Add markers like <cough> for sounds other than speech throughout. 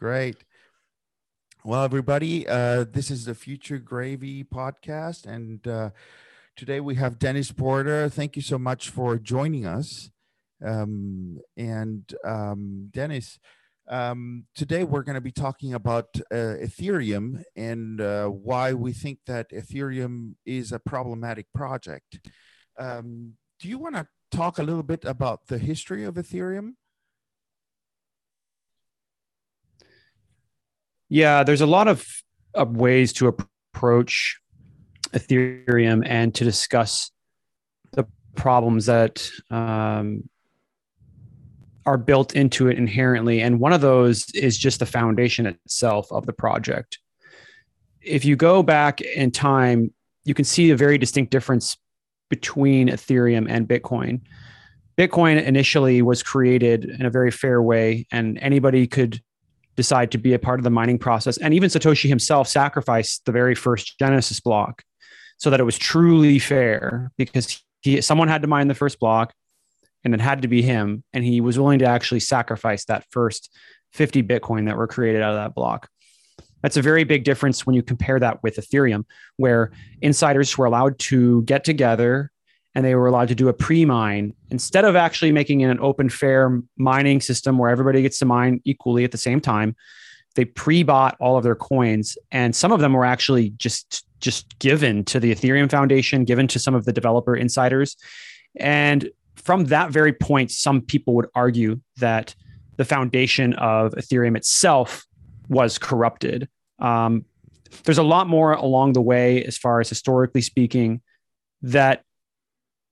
Great. Well, everybody, uh, this is the Future Gravy podcast, and uh, today we have Dennis Porter. Thank you so much for joining us. Um, and um, Dennis, um, today we're going to be talking about uh, Ethereum and uh, why we think that Ethereum is a problematic project. Um, do you want to talk a little bit about the history of Ethereum? Yeah, there's a lot of, of ways to approach Ethereum and to discuss the problems that um, are built into it inherently. And one of those is just the foundation itself of the project. If you go back in time, you can see a very distinct difference between Ethereum and Bitcoin. Bitcoin initially was created in a very fair way, and anybody could decide to be a part of the mining process. And even Satoshi himself sacrificed the very first Genesis block so that it was truly fair because he, someone had to mine the first block and it had to be him. And he was willing to actually sacrifice that first 50 Bitcoin that were created out of that block. That's a very big difference when you compare that with Ethereum, where insiders were allowed to get together and they were allowed to do a pre-mine. Instead of actually making an open fair mining system where everybody gets to mine equally at the same time they pre-bought all of their coins. And some of them were actually just just given to the ethereum foundation given to some of the developer insiders. And from that very point some people would argue that the foundation of ethereum itself was corrupted. Um, there's a lot more along the way as far as historically speaking that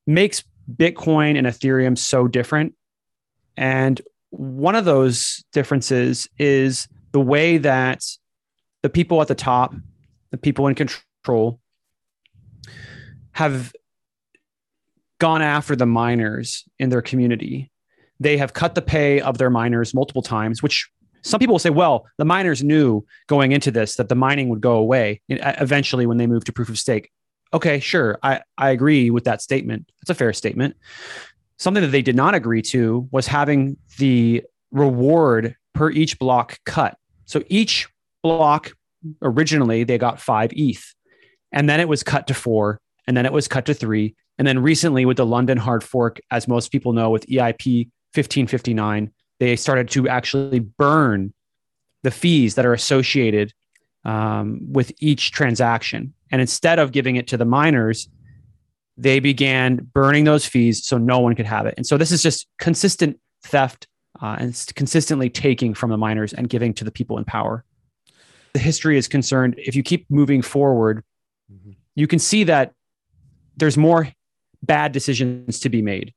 makes Bitcoin and Ethereum so different. And one of those differences is the way that the people at the top, the people in control, have gone after the miners in their community. They have cut the pay of their miners multiple times, which some people will say, well, the miners knew going into this that the mining would go away eventually when they moved to proof of stake okay, sure, I, I agree with that statement. That's a fair statement. Something that they did not agree to was having the reward per each block cut. So each block originally they got five ETH, and then it was cut to four, and then it was cut to three. And then recently, with the London hard fork, as most people know, with EIP 1559, they started to actually burn the fees that are associated um, with each transaction. And instead of giving it to the miners, they began burning those fees so no one could have it. And so this is just consistent theft uh, and consistently taking from the miners and giving to the people in power. The history is concerned. If you keep moving forward, mm-hmm. you can see that there's more bad decisions to be made.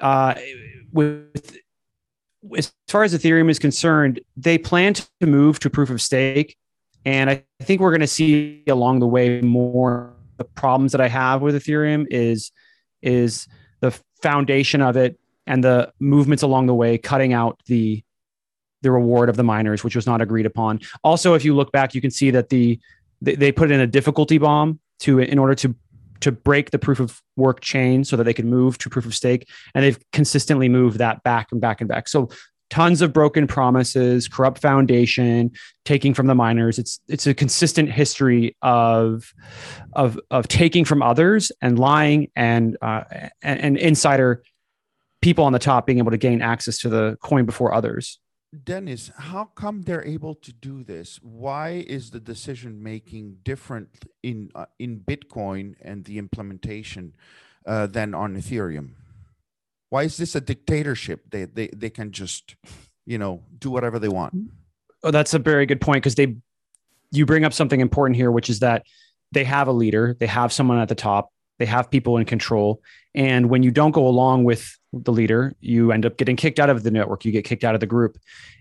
Uh, with as far as Ethereum is concerned, they plan to move to proof of stake and I think we're going to see along the way more. The problems that I have with Ethereum is is the foundation of it and the movements along the way cutting out the the reward of the miners, which was not agreed upon. Also, if you look back, you can see that the they, put in a difficulty bomb to in order to to break the proof of work chain so that they could move to proof of stake. And they've consistently moved that back and back and back. So tons of broken promises, corrupt foundation, taking from the miners. It's it's a consistent history of of of taking from others and lying and uh, and, and insider people on the top being able to gain access to the coin before others. Dennis, how come they're able to do this? Why is the decision making different in uh, in Bitcoin and the implementation uh, than on Ethereum? Why is this a dictatorship? They they they can just, you know, do whatever they want. Oh, that's a very good point because they you bring up something important here, which is that they have a leader, they have someone at the top, they have people in control. And when you don't go along with the leader, you end up getting kicked out of the network, you get kicked out of the group.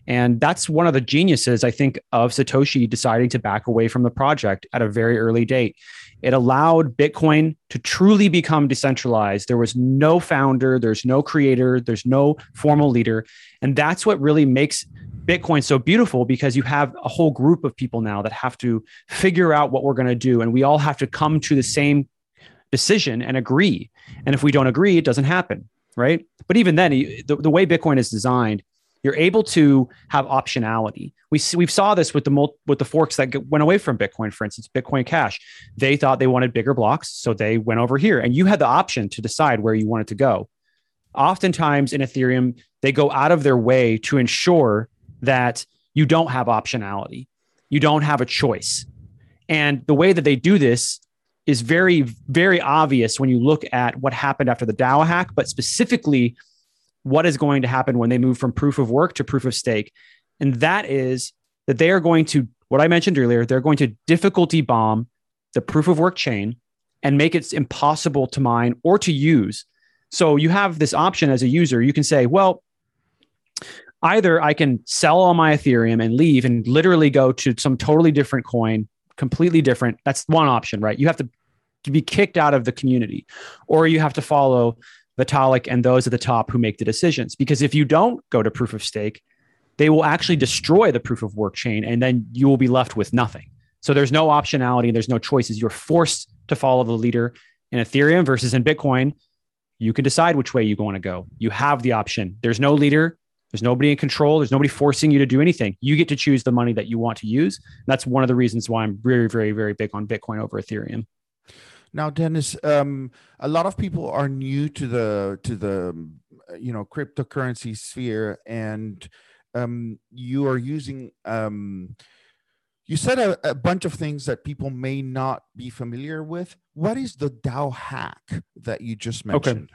And that's one of the geniuses, I think, of Satoshi deciding to back away from the project at a very early date. It allowed Bitcoin to truly become decentralized. There was no founder, there's no creator, there's no formal leader. And that's what really makes Bitcoin so beautiful because you have a whole group of people now that have to figure out what we're going to do. And we all have to come to the same decision and agree. And if we don't agree, it doesn't happen. Right. But even then, the, the way Bitcoin is designed, you're able to have optionality. We we saw this with the with the forks that went away from Bitcoin, for instance, Bitcoin Cash. They thought they wanted bigger blocks, so they went over here, and you had the option to decide where you wanted to go. Oftentimes in Ethereum, they go out of their way to ensure that you don't have optionality, you don't have a choice, and the way that they do this is very very obvious when you look at what happened after the DAO hack, but specifically what is going to happen when they move from proof of work to proof of stake. And that is that they are going to, what I mentioned earlier, they're going to difficulty bomb the proof of work chain and make it impossible to mine or to use. So you have this option as a user. You can say, well, either I can sell all my Ethereum and leave and literally go to some totally different coin, completely different. That's one option, right? You have to, be kicked out of the community, or you have to follow Vitalik and those at the top who make the decisions. Because if you don't go to proof of stake, they will actually destroy the proof of work chain and then you will be left with nothing. So there's no optionality, there's no choices. You're forced to follow the leader in Ethereum versus in Bitcoin. You can decide which way you want to go. You have the option. There's no leader, there's nobody in control, there's nobody forcing you to do anything. You get to choose the money that you want to use. That's one of the reasons why I'm very, very, very big on Bitcoin over Ethereum. Now, Dennis, um, a lot of people are new to the to the you know cryptocurrency sphere, and um, you are using. Um, you said a, a, bunch of things that people may not be familiar with. What is the DAO hack that you just mentioned?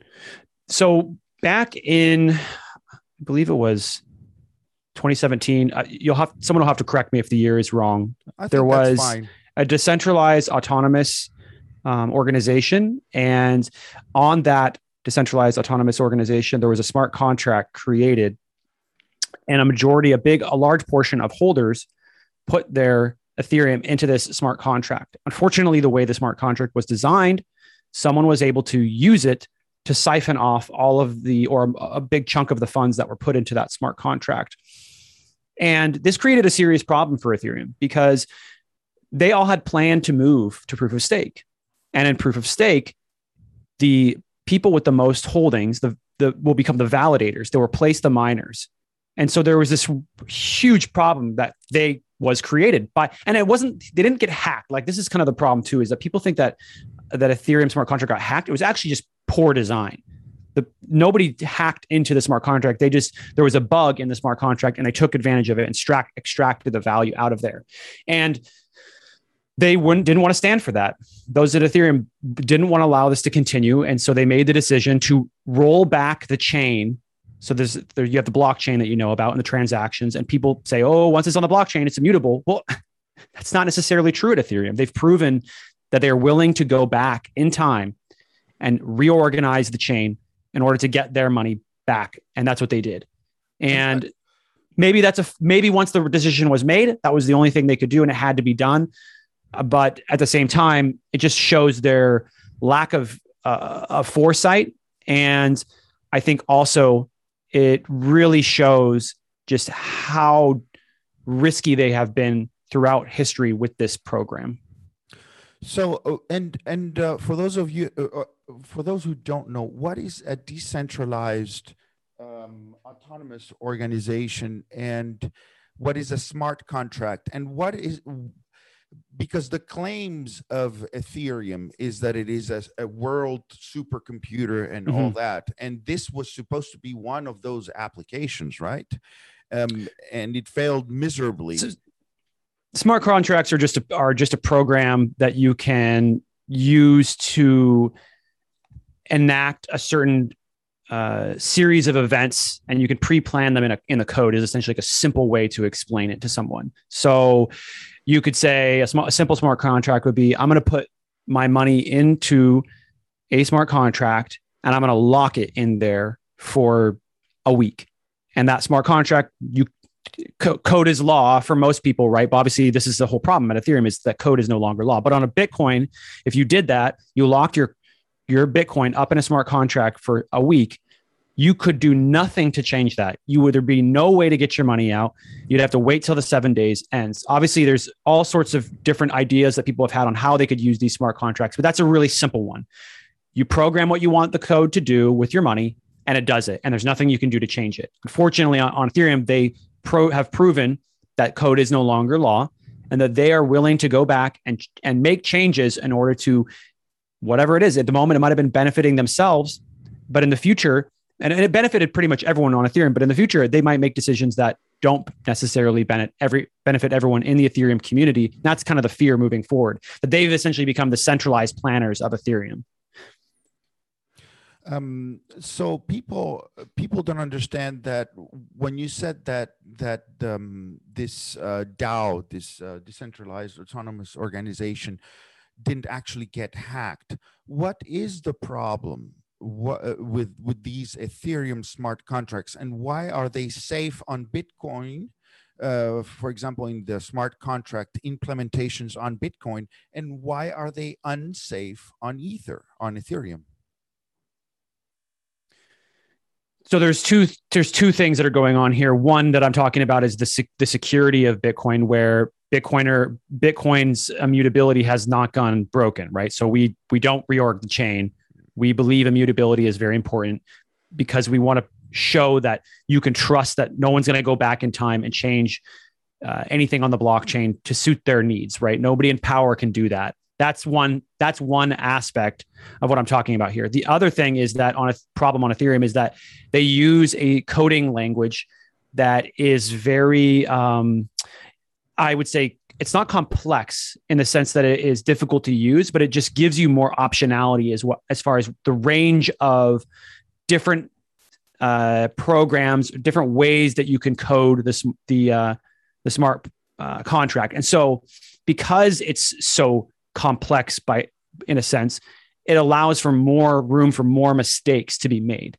Okay. So back in, I believe it was 2017. Uh, you'll have someone will have to correct me if the year is wrong. there was a decentralized autonomous um, organization. And on that decentralized autonomous organization, there was a smart contract created. And a majority, a big, a large portion of holders put their Ethereum into this smart contract. Unfortunately, the way the smart contract was designed, someone was able to use it to siphon off all of the, or a big chunk of the funds that were put into that smart contract. And this created a serious problem for Ethereum because they all had planned to move to proof of stake. And in proof of stake, the people with the most holdings the, the will become the validators. They will replace the miners. And so there was this huge problem that they was created by, and it wasn't, they didn't get hacked. Like this is kind of the problem too, is that people think that that Ethereum smart contract got hacked. It was actually just poor design. The, nobody hacked into the smart contract. They just there was a bug in the smart contract, and they took advantage of it and extract, extracted the value out of there. And they wouldn't didn't want to stand for that. Those at Ethereum didn't want to allow this to continue, and so they made the decision to roll back the chain. So there's there, you have the blockchain that you know about and the transactions, and people say, "Oh, once it's on the blockchain, it's immutable." Well, <laughs> that's not necessarily true at Ethereum. They've proven that they are willing to go back in time and reorganize the chain in order to get their money back, and that's what they did. And maybe that's a maybe once the decision was made, that was the only thing they could do, and it had to be done but at the same time, it just shows their lack of, uh, foresight. And I think also it really shows just how risky they have been throughout history with this program. So, uh, and and uh, for those of you, uh, uh, for those who don't know, what is a decentralized um, autonomous organization, and what is a smart contract, and what is because the claims of Ethereum is that it is a, a world supercomputer and mm-hmm. all that, and this was supposed to be one of those applications, right? Um, and it failed miserably. So, smart contracts are just a, are just a program that you can use to enact a certain uh, series of events and you can pre-plan them in a in the code is essentially like a simple way to explain it to someone. So you could say a, small, a simple smart contract would be I'm going to put my money into a smart contract and I'm going to lock it in there for a week. And that smart contract, you co- code is law for most people, right? But obviously, this is the whole problem at Ethereum is that code is no longer law. But on a Bitcoin, if you did that, you locked your your Bitcoin up in a smart contract for a week you could do nothing to change that. You would there be no way to get your money out. You'd have to wait till the seven days ends. Obviously, there's all sorts of different ideas that people have had on how they could use these smart contracts, but that's a really simple one. You program what you want the code to do with your money, and it does it. And there's nothing you can do to change it. Unfortunately, on, on Ethereum, they pro, have proven that code is no longer law and that they are willing to go back and, and make changes in order to whatever it is. At the moment, it might have been benefiting themselves, but in the future, and, it benefited pretty much everyone on Ethereum, but in the future, they might make decisions that don't necessarily benefit every benefit everyone in the Ethereum community. That's kind of the fear moving forward that they've essentially become the centralized planners of Ethereum. Um, so people people don't understand that when you said that that um, this uh, DAO, this uh, decentralized autonomous organization, didn't actually get hacked. What is the problem uh, with with these Ethereum smart contracts, and why are they safe on Bitcoin? Uh, for example, in the smart contract implementations on Bitcoin, and why are they unsafe on Ether on Ethereum? So there's two there's two things that are going on here. One that I'm talking about is the the security of Bitcoin, where Bitcoiner Bitcoin's immutability has not gone broken, right? So we we don't reorg the chain. We believe immutability is very important because we want to show that you can trust that no one's going to go back in time and change uh, anything on the blockchain to suit their needs, right? Nobody in power can do that. That's one. That's one aspect of what I'm talking about here. The other thing is that on a problem on Ethereum is that they use a coding language that is very, um, I would say, it's not complex in the sense that it is difficult to use, but it just gives you more optionality as well as far as the range of different uh, programs, different ways that you can code this the uh, the smart uh, contract. And so, because it's so complex by in a sense. It allows for more room for more mistakes to be made.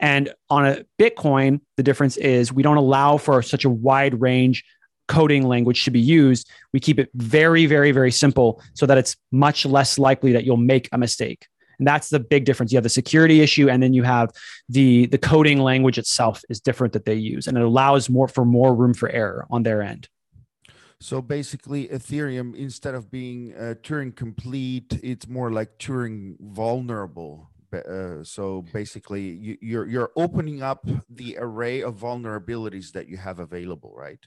And on a bitcoin the difference is we don't allow for such a wide range coding language to be used. We keep it very very very simple so that it's much less likely that you'll make a mistake. And that's the big difference. You have the security issue and then you have the the coding language itself is different that they use and it allows more for more room for error on their end so basically, Ethereum, instead of being uh, Turing complete, it's more like Turing vulnerable. Uh, so basically, you, you're you're opening up the array of vulnerabilities that you have available, right?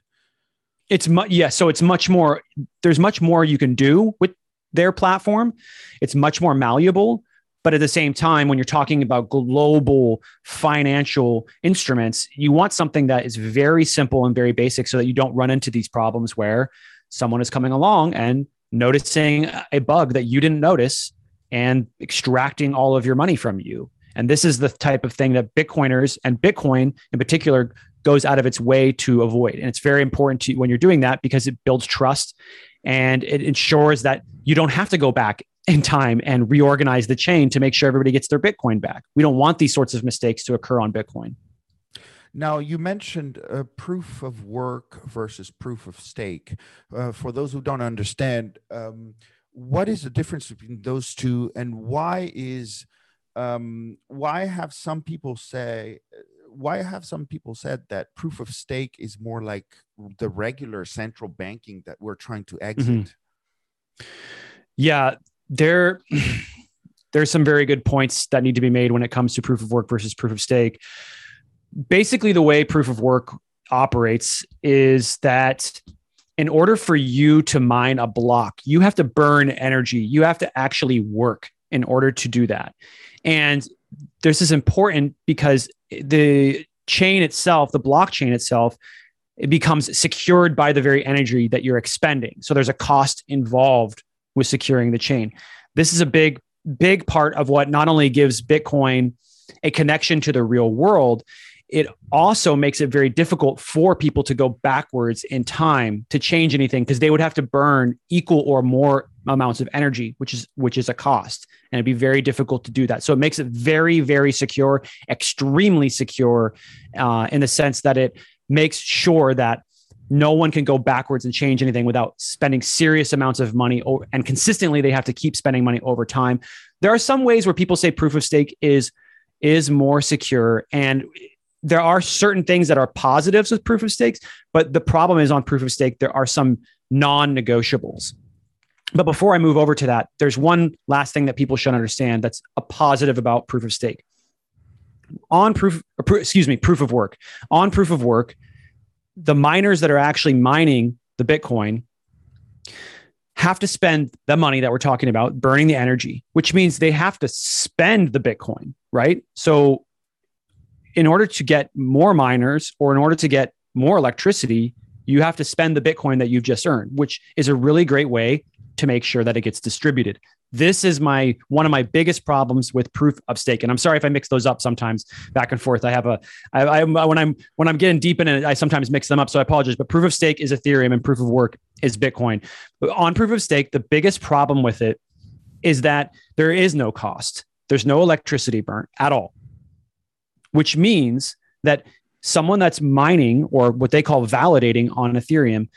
It's much yeah. So it's much more. There's much more you can do with their platform. It's much more malleable. But at the same time, when you're talking about global financial instruments, you want something that is very simple and very basic so that you don't run into these problems where someone is coming along and noticing a bug that you didn't notice and extracting all of your money from you. And this is the type of thing that Bitcoiners and Bitcoin in particular goes out of its way to avoid. And it's very important to when you're doing that because it builds trust and it ensures that you don't have to go back in time and reorganize the chain to make sure everybody gets their Bitcoin back. We don't want these sorts of mistakes to occur on Bitcoin. Now, you mentioned uh, proof of work versus proof of stake. Uh, for those who don't understand, um, what is the difference between those two, and why is um, why have some people say why have some people said that proof of stake is more like the regular central banking that we're trying to exit? Mm-hmm. Yeah, there there's some very good points that need to be made when it comes to proof of work versus proof of stake. Basically, the way proof of work operates is that in order for you to mine a block, you have to burn energy. You have to actually work in order to do that. And this is important because the chain itself, the blockchain itself, it becomes secured by the very energy that you're expending. So there's a cost involved with securing the chain. This is a big, big part of what not only gives Bitcoin a connection to the real world, it also makes it very difficult for people to go backwards in time to change anything because they would have to burn equal or more amounts of energy which is which is a cost and it'd be very difficult to do that so it makes it very very secure extremely secure uh, in the sense that it makes sure that no one can go backwards and change anything without spending serious amounts of money and consistently they have to keep spending money over time. There are some ways where people say proof of stake is is more secure and there are certain things that are positives with proof of stakes but the problem is on proof of stake there are some non-negotiables. But before i move over to that there's one last thing that people should understand that's a positive about proof of stake. On proof, excuse me, proof of work. On proof of work, the miners that are actually mining the Bitcoin have to spend the money that we're talking about, burning the energy, which means they have to spend the Bitcoin, right? So, in order to get more miners or in order to get more electricity, you have to spend the Bitcoin that you've just earned, which is a really great way to make sure that it gets distributed. This is my one of my biggest problems with proof of stake, and I'm sorry if I mix those up sometimes back and forth. I have a I, I when I'm when I'm getting deep in it, I sometimes mix them up, so I apologize. But proof of stake is Ethereum, and proof of work is Bitcoin. But on proof of stake, the biggest problem with it is that there is no cost. There's no electricity burn at all, which means that someone that's mining or what they call validating on Ethereum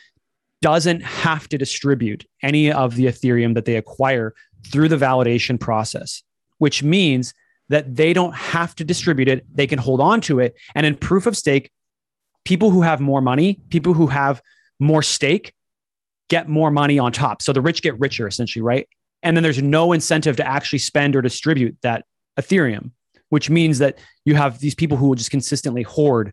doesn't have to distribute any of the Ethereum that they acquire through the validation process, which means that they don't have to distribute it. They can hold on to it. And in proof of stake, people who have more money, people who have more stake, get more money on top. So the rich get richer, essentially, right? And then there's no incentive to actually spend or distribute that Ethereum which means that you have these people who will just consistently hoard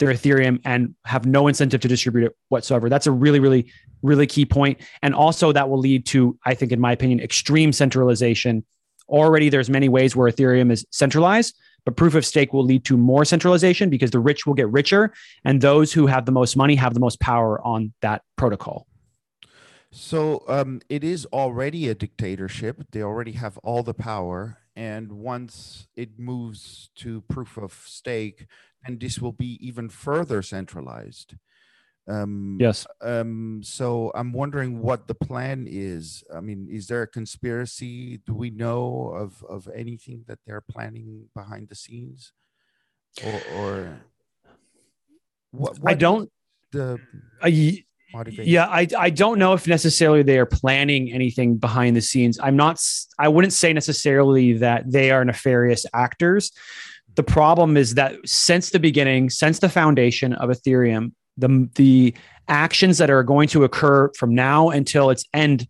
their Ethereum and have no incentive to distribute it whatsoever. That's a really, really, really key point. And also that will lead to, I think, in my opinion, extreme centralization. Already there's many ways where Ethereum is centralized, but proof of stake will lead to more centralization because the rich will get richer and those who have the most money have the most power on that protocol. So um, it is already a dictatorship. They already have all the power and once it moves to proof of stake, and this will be even further centralized. Um, yes. Um, so I'm wondering what the plan is. I mean, is there a conspiracy? Do we know of of anything that they're planning behind the scenes, or, or what, what I don't. The I, motivation? Yeah, I, I don't know if necessarily they are planning anything behind the scenes. I'm not, I wouldn't say necessarily that they are nefarious actors. The problem is that since the beginning, since the foundation of Ethereum, the, the actions that are going to occur from now until its end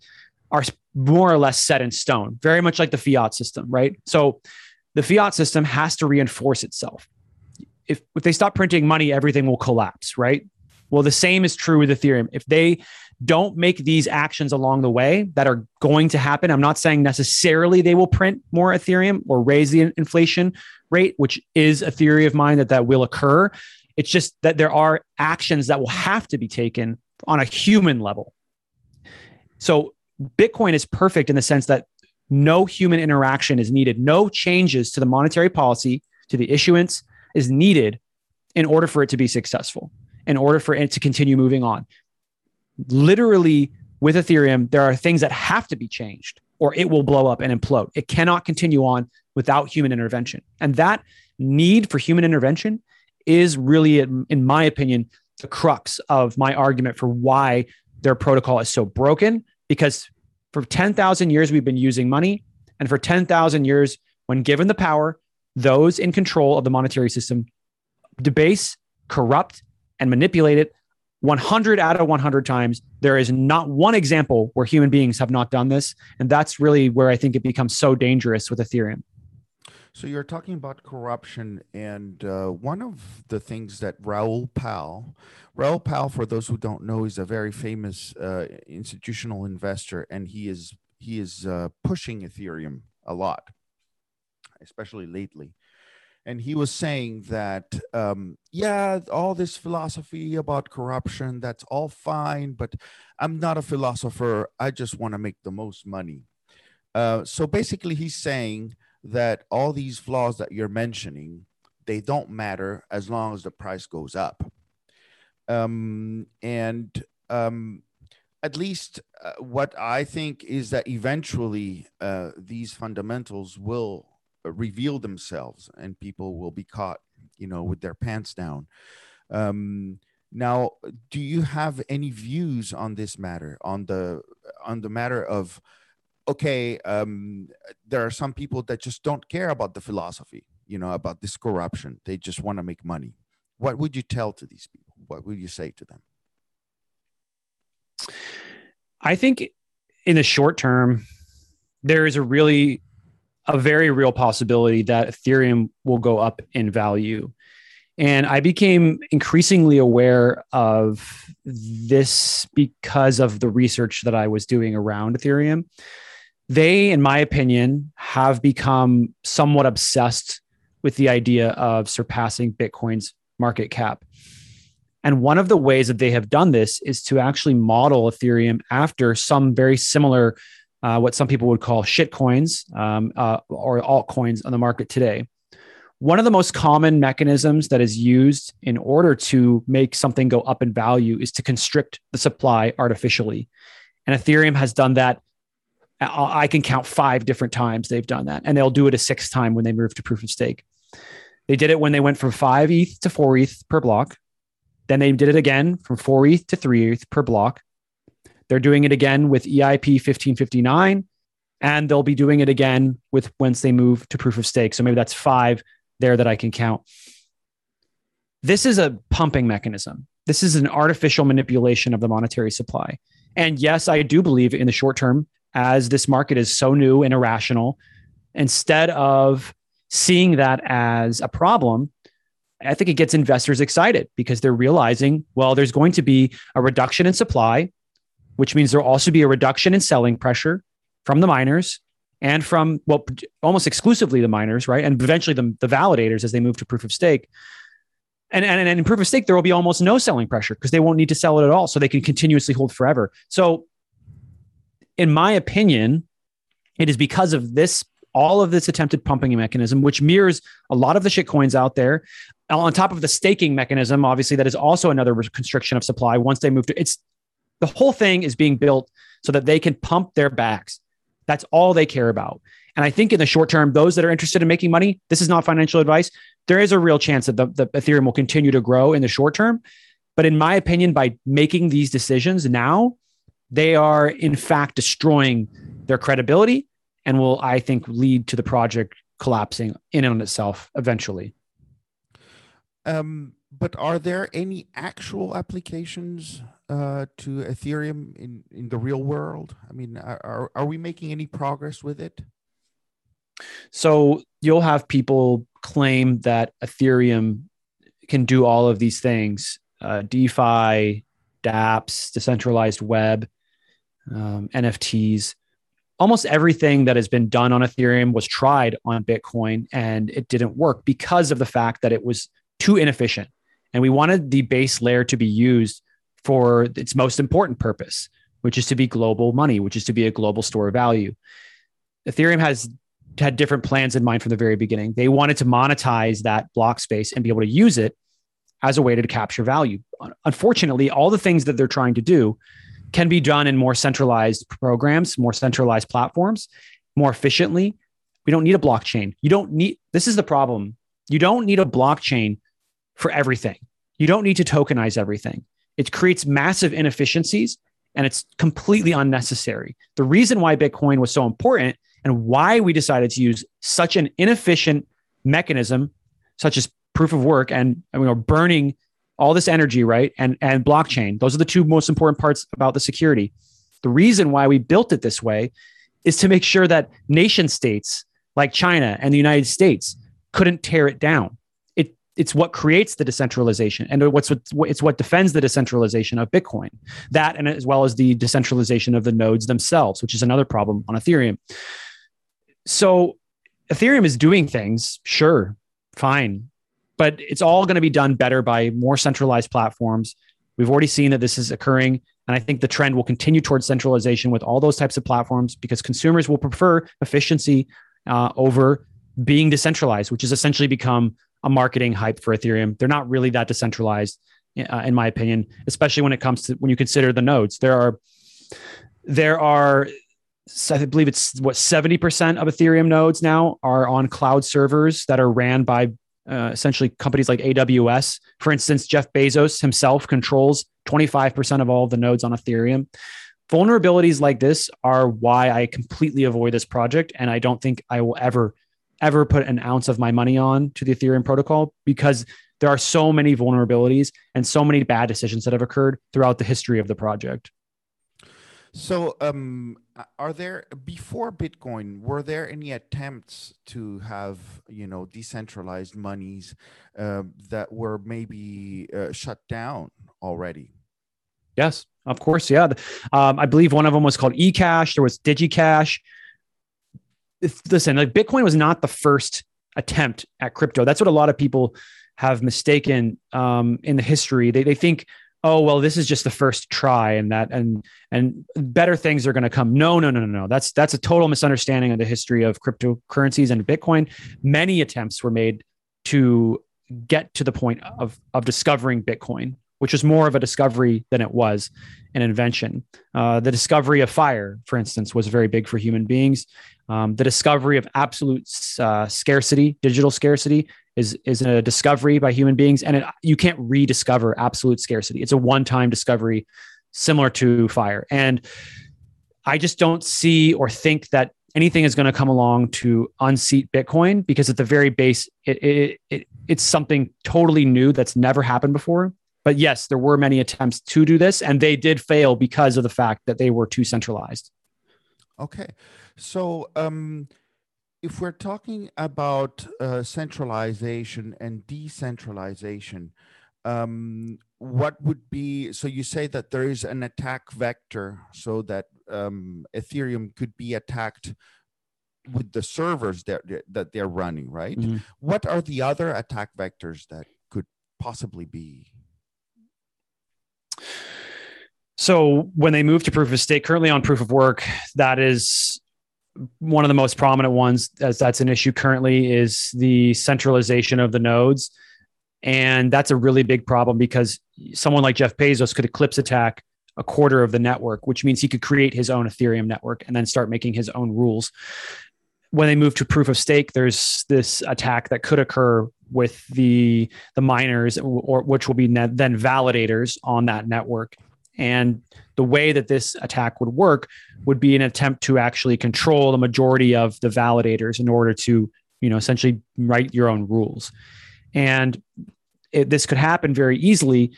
are more or less set in stone, very much like the fiat system, right? So the fiat system has to reinforce itself. If, if they stop printing money, everything will collapse, right? Well, the same is true with Ethereum. If they don't make these actions along the way that are going to happen, I'm not saying necessarily they will print more Ethereum or raise the inflation rate, which is a theory of mine that that will occur. It's just that there are actions that will have to be taken on a human level. So Bitcoin is perfect in the sense that no human interaction is needed. No changes to the monetary policy, to the issuance is needed in order for it to be successful in order for it to continue moving on. Literally, with Ethereum, there are things that have to be changed or it will blow up and implode. It cannot continue on without human intervention. And that need for human intervention is really, in my opinion, the crux of my argument for why their protocol is so broken. Because for 10,000 years, we've been using money. And for 10,000 years, when given the power, those in control of the monetary system debase, corrupt, and manipulate it 100 out of 100 times. There is not one example where human beings have not done this. And that's really where I think it becomes so dangerous with Ethereum. So you're talking about corruption, and uh, one of the things that Raoul Pal, Raoul Pal, for those who don't know, is a very famous uh, institutional investor, and he is he is uh, pushing Ethereum a lot, especially lately and he was saying that um, yeah all this philosophy about corruption that's all fine but i'm not a philosopher. I just want to make the most money. Uh, so basically he's saying that all these flaws that you're mentioning they don't matter as long as the price goes up. Um, and um, at least uh, what i think is that eventually uh, these fundamentals will reveal themselves and people will be caught you know with their pants down. Um, now do you have any views on this matter on the on the matter of okay um, there are some people that just don't care about the philosophy you know about this corruption. They just want to make money. What would you tell to these people? What would you say to them? I think in the short term there is a really a very real possibility that Ethereum will go up in value. And I became increasingly aware of this because of the research that I was doing around Ethereum. They, in my opinion, have become somewhat obsessed with the idea of surpassing Bitcoin's market cap. And one of the ways that they have done this is to actually model Ethereum after some very similar, uh, what some people would call shit coins um, uh, or altcoins on the market today. One of the most common mechanisms that is used in order to make something go up in value is to constrict the supply artificially. And Ethereum has done that. I can count five different times they've done that, and they'll do it a sixth time when they move to proof of stake. They did it when they went from five ETH to four ETH per block. Then they did it again from four ETH to three ETH per block. They're doing it again with EIP 1559, and they'll be doing it again with once they move to proof of stake. So maybe that's five there that I can count. This is a pumping mechanism. This is an artificial manipulation of the monetary supply. And yes, I do believe in the short term, as this market is so new and irrational, instead of seeing that as a problem, I think it gets investors excited because they're realizing, well, there's going to be a reduction in supply, which means there'll also be a reduction in selling pressure from the miners and from, well, almost exclusively the miners, right? And eventually the, the validators as they move to proof of stake. And, and, and in proof of stake, there will be almost no selling pressure because they won't need to sell it at all. So they can continuously hold forever. So, in my opinion, it is because of this all of this attempted pumping mechanism, which mirrors a lot of the shit coins out there on top of the staking mechanism, obviously, that is also another constriction of supply. Once they move to it's the whole thing is being built so that they can pump their backs. That's all they care about. And I think in the short term, those that are interested in making money, this is not financial advice. There is a real chance that the, the Ethereum will continue to grow in the short term. But in my opinion, by making these decisions now, they are in fact destroying their credibility and will, I think, lead to the project collapsing in and on itself eventually. Um, but are there any actual applications uh, to Ethereum in, in the real world? I mean, are, are we making any progress with it? So you'll have people claim that Ethereum can do all of these things uh, DeFi, dApps, decentralized web, um, NFTs. Almost everything that has been done on Ethereum was tried on Bitcoin and it didn't work because of the fact that it was too inefficient. And we wanted the base layer to be used for its most important purpose, which is to be global money, which is to be a global store of value. Ethereum has had different plans in mind from the very beginning. They wanted to monetize that block space and be able to use it as a way to capture value. Unfortunately, all the things that they're trying to do can be done in more centralized programs, more centralized platforms, more efficiently. We don't need a blockchain. You don't need, this is the problem. You don't need a blockchain for everything. You don't need to tokenize everything. It creates massive inefficiencies and it's completely unnecessary. The reason why Bitcoin was so important and why we decided to use such an inefficient mechanism, such as proof of work and I mean, burning all this energy, right? And, and blockchain, those are the two most important parts about the security. The reason why we built it this way is to make sure that nation states like China and the United States couldn't tear it down it's what creates the decentralization and what's what, it's what defends the decentralization of bitcoin. That and as well as the decentralization of the nodes themselves which is another problem on ethereum. So ethereum is doing things sure fine but it's all going to be done better by more centralized platforms. We've already seen that this is occurring and i think the trend will continue towards centralization with all those types of platforms because consumers will prefer efficiency uh, over being decentralized which has essentially become a marketing hype for Ethereum. They're not really that decentralized, uh, in my opinion, especially when it comes to when you consider the nodes. There are there are I believe it's what 70% of Ethereum nodes now are on cloud servers that are ran by uh, essentially companies like AWS. For instance, Jeff Bezos himself controls 25% of all the nodes on Ethereum. Vulnerabilities like this are why I completely avoid this project. And I don't think I will ever ever put an ounce of my money on to the Ethereum protocol because there are so many vulnerabilities and so many bad decisions that have occurred throughout the history of the project. So, um, are there before Bitcoin were there any attempts to have you know decentralized monies uh, that were maybe uh, shut down already? Yes, of course. Yeah, um, I believe one of them was called eCash. There was DigiCash. Listen, like Bitcoin was not the first attempt at crypto. That's what a lot of people have mistaken um, in the history. They they think oh well this is just the first try and that and and better things are going to come no no no no no that's that's a total misunderstanding of the history of cryptocurrencies and bitcoin many attempts were made to get to the point of of discovering bitcoin which was more of a discovery than it was an invention uh, the discovery of fire for instance was very big for human beings um, the discovery of absolute uh, scarcity digital scarcity is is a discovery by human beings, and it, you can't rediscover absolute scarcity. It's a one time discovery, similar to fire. And I just don't see or think that anything is going to come along to unseat Bitcoin because at the very base, it, it, it it's something totally new that's never happened before. But yes, there were many attempts to do this, and they did fail because of the fact that they were too centralized. Okay, so um, if we're talking about uh, centralization and decentralization, um, what would be so you say that there is an attack vector so that um, Ethereum could be attacked with the servers that that they're running, right? Mm-hmm. What are the other attack vectors that could possibly be? So when they move to proof of stake, currently on proof of work, that is one of the most prominent ones as that's an issue currently is the centralization of the nodes. And that's a really big problem because someone like jeff bezos could eclipse attack a quarter of the network which means he could create his own ethereum network and then start making his own rules. When they move to proof of stake there's this attack that could occur with the the miners or which will be then validators on that network and the way that this attack would work would be an attempt to actually control the majority of the validators in order to, you know, essentially write your own rules. And it, this could happen very easily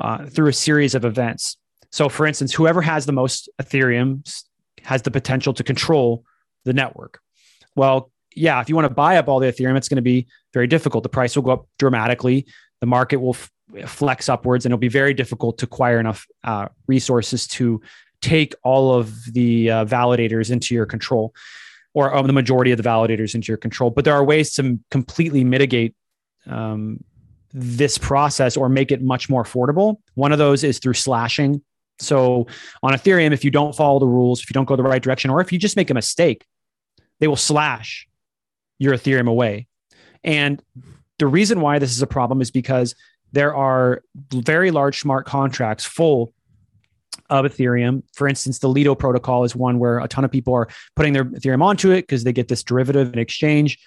uh, through a series of events. So, for instance, whoever has the most Ethereum has the potential to control the network. Well, yeah, if you want to buy up all the Ethereum, it's going to be very difficult. The price will go up dramatically. The market will flex upwards, and it'll be very difficult to acquire enough uh, resources to take all of the uh, validators into your control, or um, the majority of the validators into your control. But there are ways to completely mitigate um, this process or make it much more affordable. One of those is through slashing. So on Ethereum, if you don't follow the rules, if you don't go the right direction, or if you just make a mistake, they will slash your Ethereum away. And the reason why this is a problem is because there are very large smart contracts full of Ethereum. For instance, the Lido protocol is one where a ton of people are putting their Ethereum onto it because they get this derivative in exchange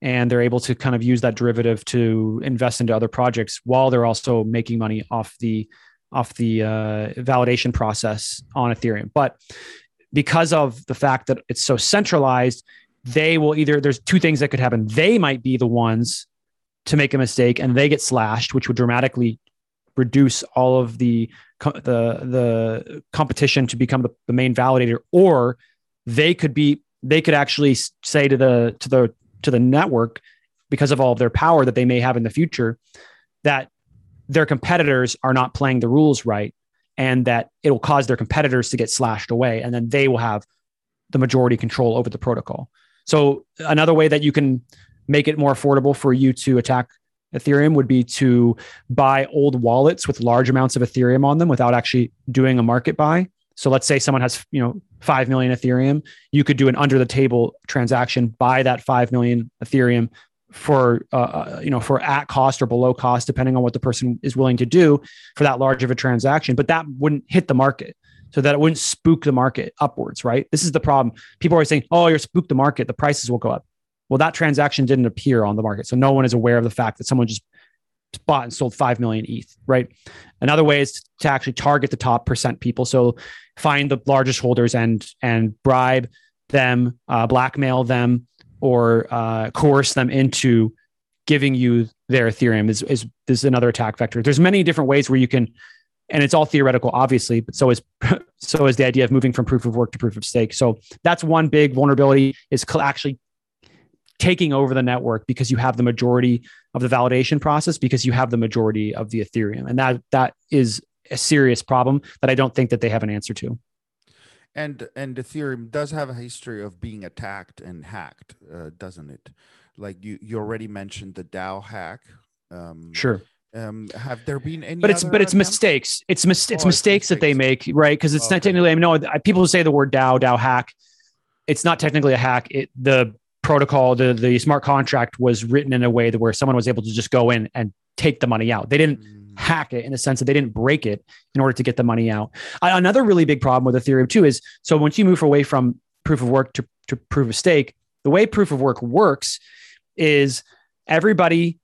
and they're able to kind of use that derivative to invest into other projects while they're also making money off the off the uh, validation process on Ethereum. But because of the fact that it's so centralized, they will either there's two things that could happen. They might be the ones to make a mistake and they get slashed, which would dramatically reduce all of the the the competition to become the, the main validator, or they could be they could actually say to the to the to the network because of all of their power that they may have in the future that their competitors are not playing the rules right and that it will cause their competitors to get slashed away and then they will have the majority control over the protocol. So another way that you can make it more affordable for you to attack Ethereum would be to buy old wallets with large amounts of Ethereum on them without actually doing a market buy. So let's say someone has, you know, 5 million Ethereum, you could do an under the table transaction, buy that 5 million Ethereum for uh, uh, you know for at cost or below cost depending on what the person is willing to do for that large of a transaction but that wouldn't hit the market. So that it wouldn't spook the market upwards right? This is the problem. People are saying oh you're spook the market. The prices will go up well, that transaction didn't appear on the market. So no one is aware of the fact that someone just bought and sold 5 million ETH, right? Another way is to actually target the top percent people. So find the largest holders and, and bribe them, uh, blackmail them, or uh, coerce them into giving you their Ethereum is, is, this is another attack vector. There's many different ways where you can and it's all theoretical, obviously, but so is <laughs> so is the idea of moving from proof of work to proof of stake. So that's one big vulnerability is actually taking over the network because you have the majority of the validation process because you have the majority of the Ethereum, and that that is a serious problem that I don't think that they have an answer to. And and Ethereum does have a history of being attacked and hacked, uh, doesn't it? Like you you already mentioned the DAO hack. Um, sure. Um, have there been any? But it's but it's attempts? mistakes. It's mis- it's, oh, mistakes it's mistakes that they make, right? Because it's okay. not technically. I mean, no, people who say the word DAO DAO hack. It's not technically a hack. It the protocol, the the smart contract was written in a way that where someone was able to just go in and take the money out. They didn't mm. hack it in the sense that they didn't break it in order to get the money out. Another really big problem with Ethereum too is so once you move away from proof of work to, to proof of stake, the way proof of work works is everybody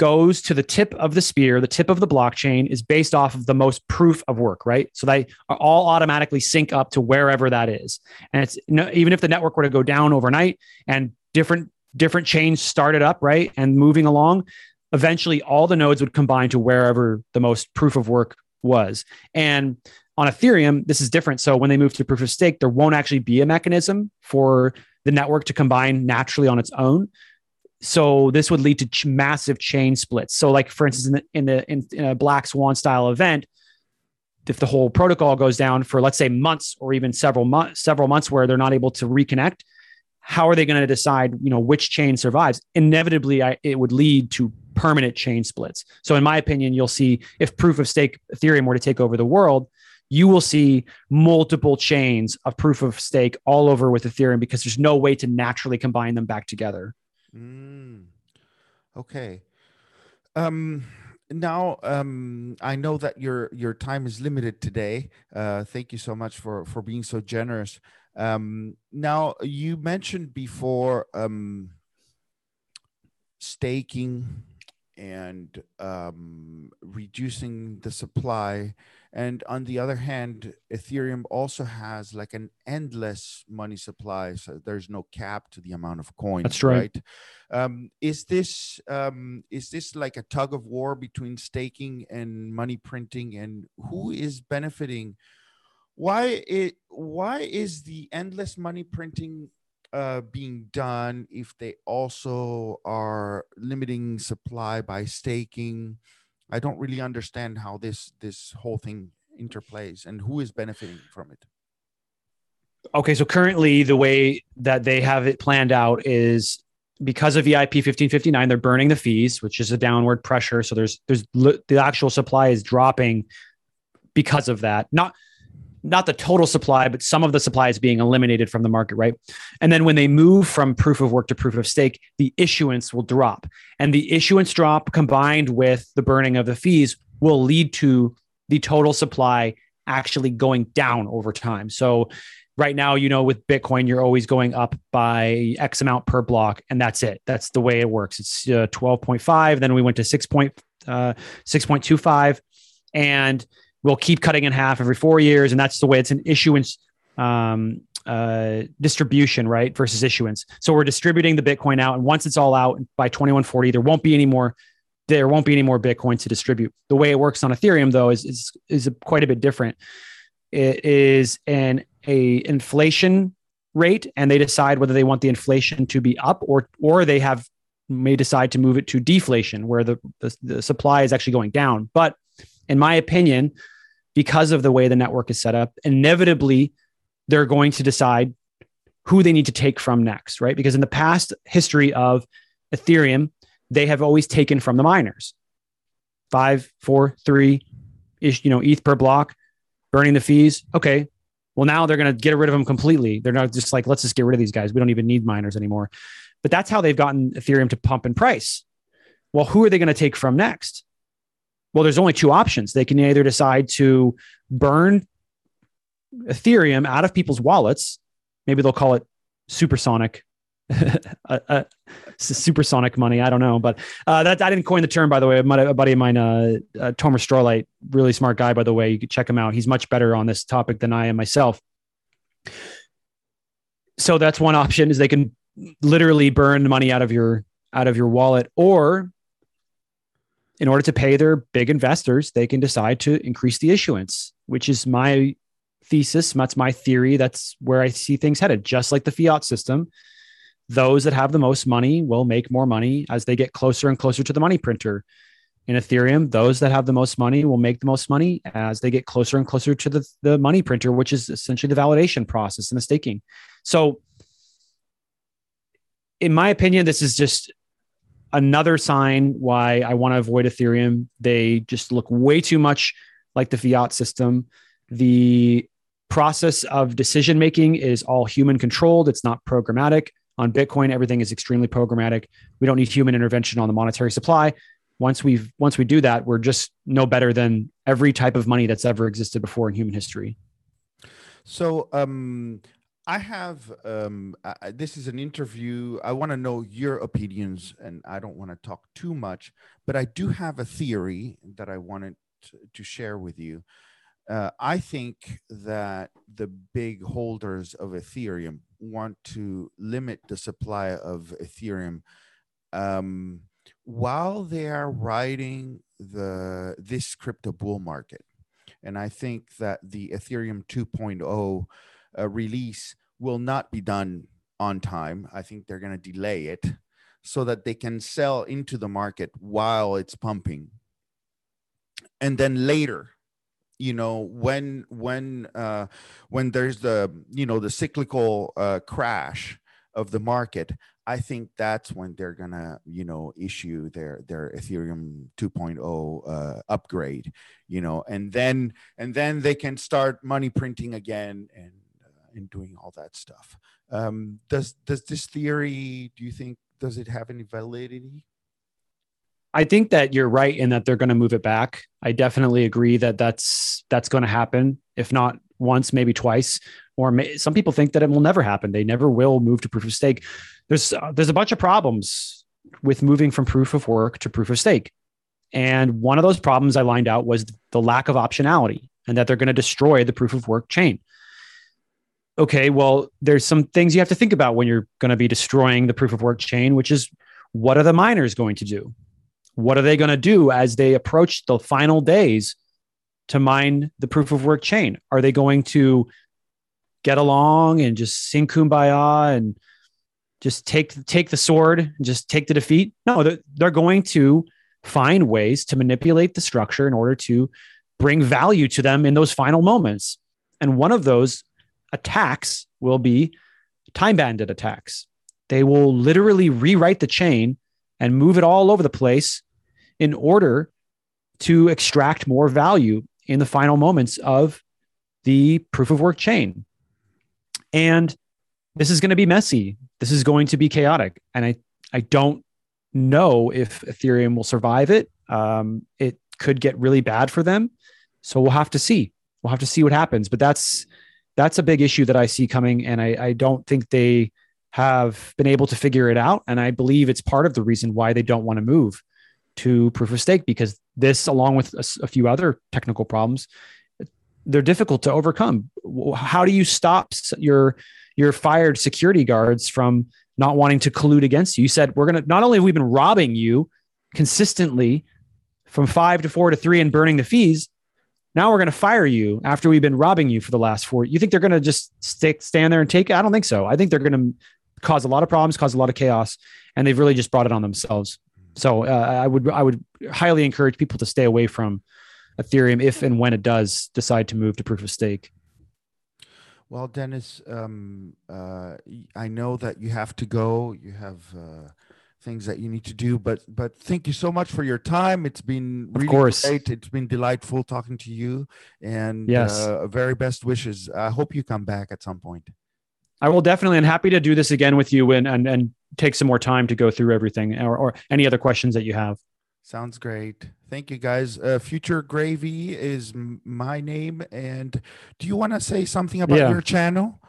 goes to the tip of the spear, the tip of the blockchain is based off of the most proof of work, right? So they all automatically sync up to wherever that is. And it's even if the network were to go down overnight and different different chains started up, right? And moving along, eventually all the nodes would combine to wherever the most proof of work was. And on Ethereum, this is different. So when they move to proof of stake, there won't actually be a mechanism for the network to combine naturally on its own so this would lead to ch- massive chain splits. So, like for instance, in the in the in, in, a black swan style event, if the whole protocol goes down for let's say months or even several months, several months where they're not able to reconnect, how are they going to decide you know which chain survives? Inevitably, I, it would lead to permanent chain splits. So, in my opinion, you'll see if proof of stake Ethereum were to take over the world. You will see multiple chains of proof of stake all over with Ethereum because there's no way to naturally combine them back together. Mm. Okay. Um, now um, I know that your your time is limited today. Uh, thank you so much for for being so generous. Um, now you mentioned before um, staking and um, reducing the supply. And on the other hand ethereum also has like an endless money supply so there's no cap to the amount of coins that's right, right? Um, is this um, is this like a tug of war between staking and money printing and who is benefiting? Why it why is the endless money printing uh, being done if they also are limiting supply by staking I don't really understand how this this whole thing interplays and who is benefiting from it. Okay, so currently the way that they have it planned out is because of EIP 1559, they're burning the fees, which is a downward pressure. So there's there's the actual supply is dropping because of that. Not not the total supply, but some of the supply is being eliminated from the market, right? And then when they move from proof of work to proof of stake, the issuance will drop. And the issuance drop combined with the burning of the fees will lead to the total supply actually going down over time. So right now, you know, with Bitcoin, you're always going up by X amount per block, and that's it. That's the way it works. It's uh, 12.5. Then we went to 6. uh, 6.25. And we'll keep cutting in half every four years, and that's the way it's an issuance um, uh, distribution, right? Versus issuance. So we're distributing the Bitcoin out, and once it's all out by 2140, there won't be any more. There won't be any more Bitcoin to distribute. The way it works on Ethereum, though, is is, is quite a bit different. It is an a inflation rate, and they decide whether they want the inflation to be up or or they have may decide to move it to deflation, where the, the, the supply is actually going down. But in my opinion, because of the way the network is set up, inevitably they're going to decide who they need to take from next, right? Because in the past history of Ethereum, they have always taken from the miners. Five, four, three ish, you know, ETH per block, burning the fees. Okay. Well, now they're going to get rid of them completely. They're not just like, let's just get rid of these guys. We don't even need miners anymore. But that's how they've gotten Ethereum to pump in price. Well, who are they going to take from next? Well, there's only two options. They can either decide to burn Ethereum out of people's wallets. Maybe they'll call it supersonic, <laughs> uh, uh, supersonic money. I don't know, but uh, that I didn't coin the term, by the way. A buddy of mine, uh, uh, Tomer Strolight, really smart guy, by the way. You could check him out. He's much better on this topic than I am myself. So that's one option: is they can literally burn money out of your out of your wallet, or in order to pay their big investors, they can decide to increase the issuance, which is my thesis. That's my theory. That's where I see things headed. Just like the fiat system, those that have the most money will make more money as they get closer and closer to the money printer. In Ethereum, those that have the most money will make the most money as they get closer and closer to the, the money printer, which is essentially the validation process and the staking. So, in my opinion, this is just another sign why I want to avoid Ethereum. They just look way too much like the fiat system. The process of decision making is all human controlled, it's not programmatic. On Bitcoin, everything is extremely programmatic. We don't need human intervention on the monetary supply. Once we've once we do that, we're just no better than every type of money that's ever existed before in human history. So um I have um, I, this is an interview. I want to know your opinions, and I don't want to talk too much, but I do have a theory that I wanted to, share with you. Uh, I think that the big holders of Ethereum want to limit the supply of Ethereum um, while they are riding the this crypto bull market, and I think that the Ethereum 2.0 uh, release will not be done on time. I think they're going to delay it so that they can sell into the market while it's pumping. And then later, you know, when when uh, when there's the you know the cyclical uh, crash of the market, I think that's when they're gonna, you know, issue their their Ethereum 2.0 uh, upgrade, you know, and then and then they can start money printing again and in doing all that stuff. Um, does does this theory? Do you think does it have any validity? I think that you're right in that they're going to move it back. I definitely agree that that's that's going to happen. If not once, maybe twice. Or may, some people think that it will never happen. They never will move to proof of stake. There's uh, there's a bunch of problems with moving from proof of work to proof of stake. And one of those problems I lined out was the lack of optionality and that they're going to destroy the proof of work chain okay, well, there's some things you have to think about when you're going to be destroying the proof of work chain, which is what are the miners going to do? What are they going to do as they approach the final days to mine the proof of work chain? Are they going to get along and just sing kumbaya and just take take the sword and just take the defeat? No, they're, they're going to find ways to manipulate the structure in order to bring value to them in those final moments. And one of those attacks will be time bandit attacks. They will literally rewrite the chain and move it all over the place in order to extract more value in the final moments of the proof of work chain. And this is going to be messy. This is going to be chaotic. And I, I don't know if Ethereum will survive it. Um, it could get really bad for them. So we'll have to see. We'll have to see what happens. But that's that's a big issue that I see coming. And I, I don't think they have been able to figure it out. And I believe it's part of the reason why they don't want to move to proof of stake because this, along with a, a few other technical problems, they're difficult to overcome. How do you stop your your fired security guards from not wanting to collude against you? You said we're gonna not only have we been robbing you consistently from five to four to three and burning the fees, now we're going to fire you after we've been robbing you for the last four. You think they're going to just stick, stand there and take it? I don't think so. I think they're going to cause a lot of problems, cause a lot of chaos, and they've really just brought it on themselves. So uh, I would I would highly encourage people to stay away from Ethereum if and when it does decide to move to proof of stake. Well, Dennis, um, uh, I know that you have to go. You have uh, things that you need to do. But but thank you so much for your time. It's been really of course. great. It's been delightful talking to you. And yes, uh, very best wishes. I hope you come back at some point. I will definitely and happy to do this again with you and and, and take some more time to go through everything or, or any other questions that you have. Sounds great. Thank you, guys. Uh, Future Gravy is my name. And do you want to say something about yeah. your channel?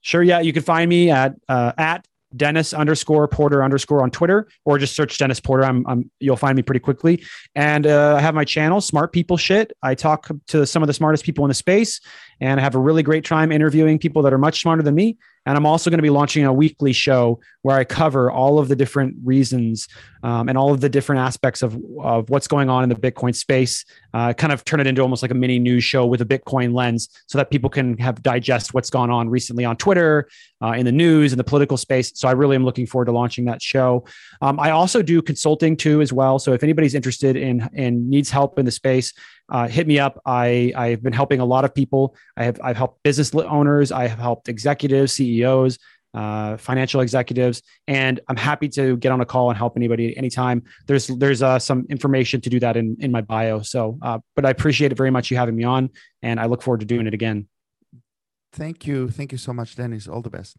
Sure. Yeah, you can find me at uh, at Dennis underscore Porter underscore on Twitter, or just search Dennis Porter. I'm, I'm you'll find me pretty quickly. And uh, I have my channel, Smart People Shit. I talk to some of the smartest people in the space, and I have a really great time interviewing people that are much smarter than me. And I'm also going to be launching a weekly show where I cover all of the different reasons um, and all of the different aspects of, of what's going on in the Bitcoin space. Uh, kind of turn it into almost like a mini news show with a Bitcoin lens so that people can have digest what's gone on recently on Twitter, uh, in the news, in the political space. So I really am looking forward to launching that show. Um, I also do consulting too as well. So if anybody's interested in and needs help in the space, uh, hit me up. I I've been helping a lot of people. I have I've helped business owners. I have helped executives, CEOs, uh, financial executives, and I'm happy to get on a call and help anybody anytime. There's there's uh, some information to do that in in my bio. So, uh, but I appreciate it very much you having me on, and I look forward to doing it again. Thank you, thank you so much, Dennis. All the best.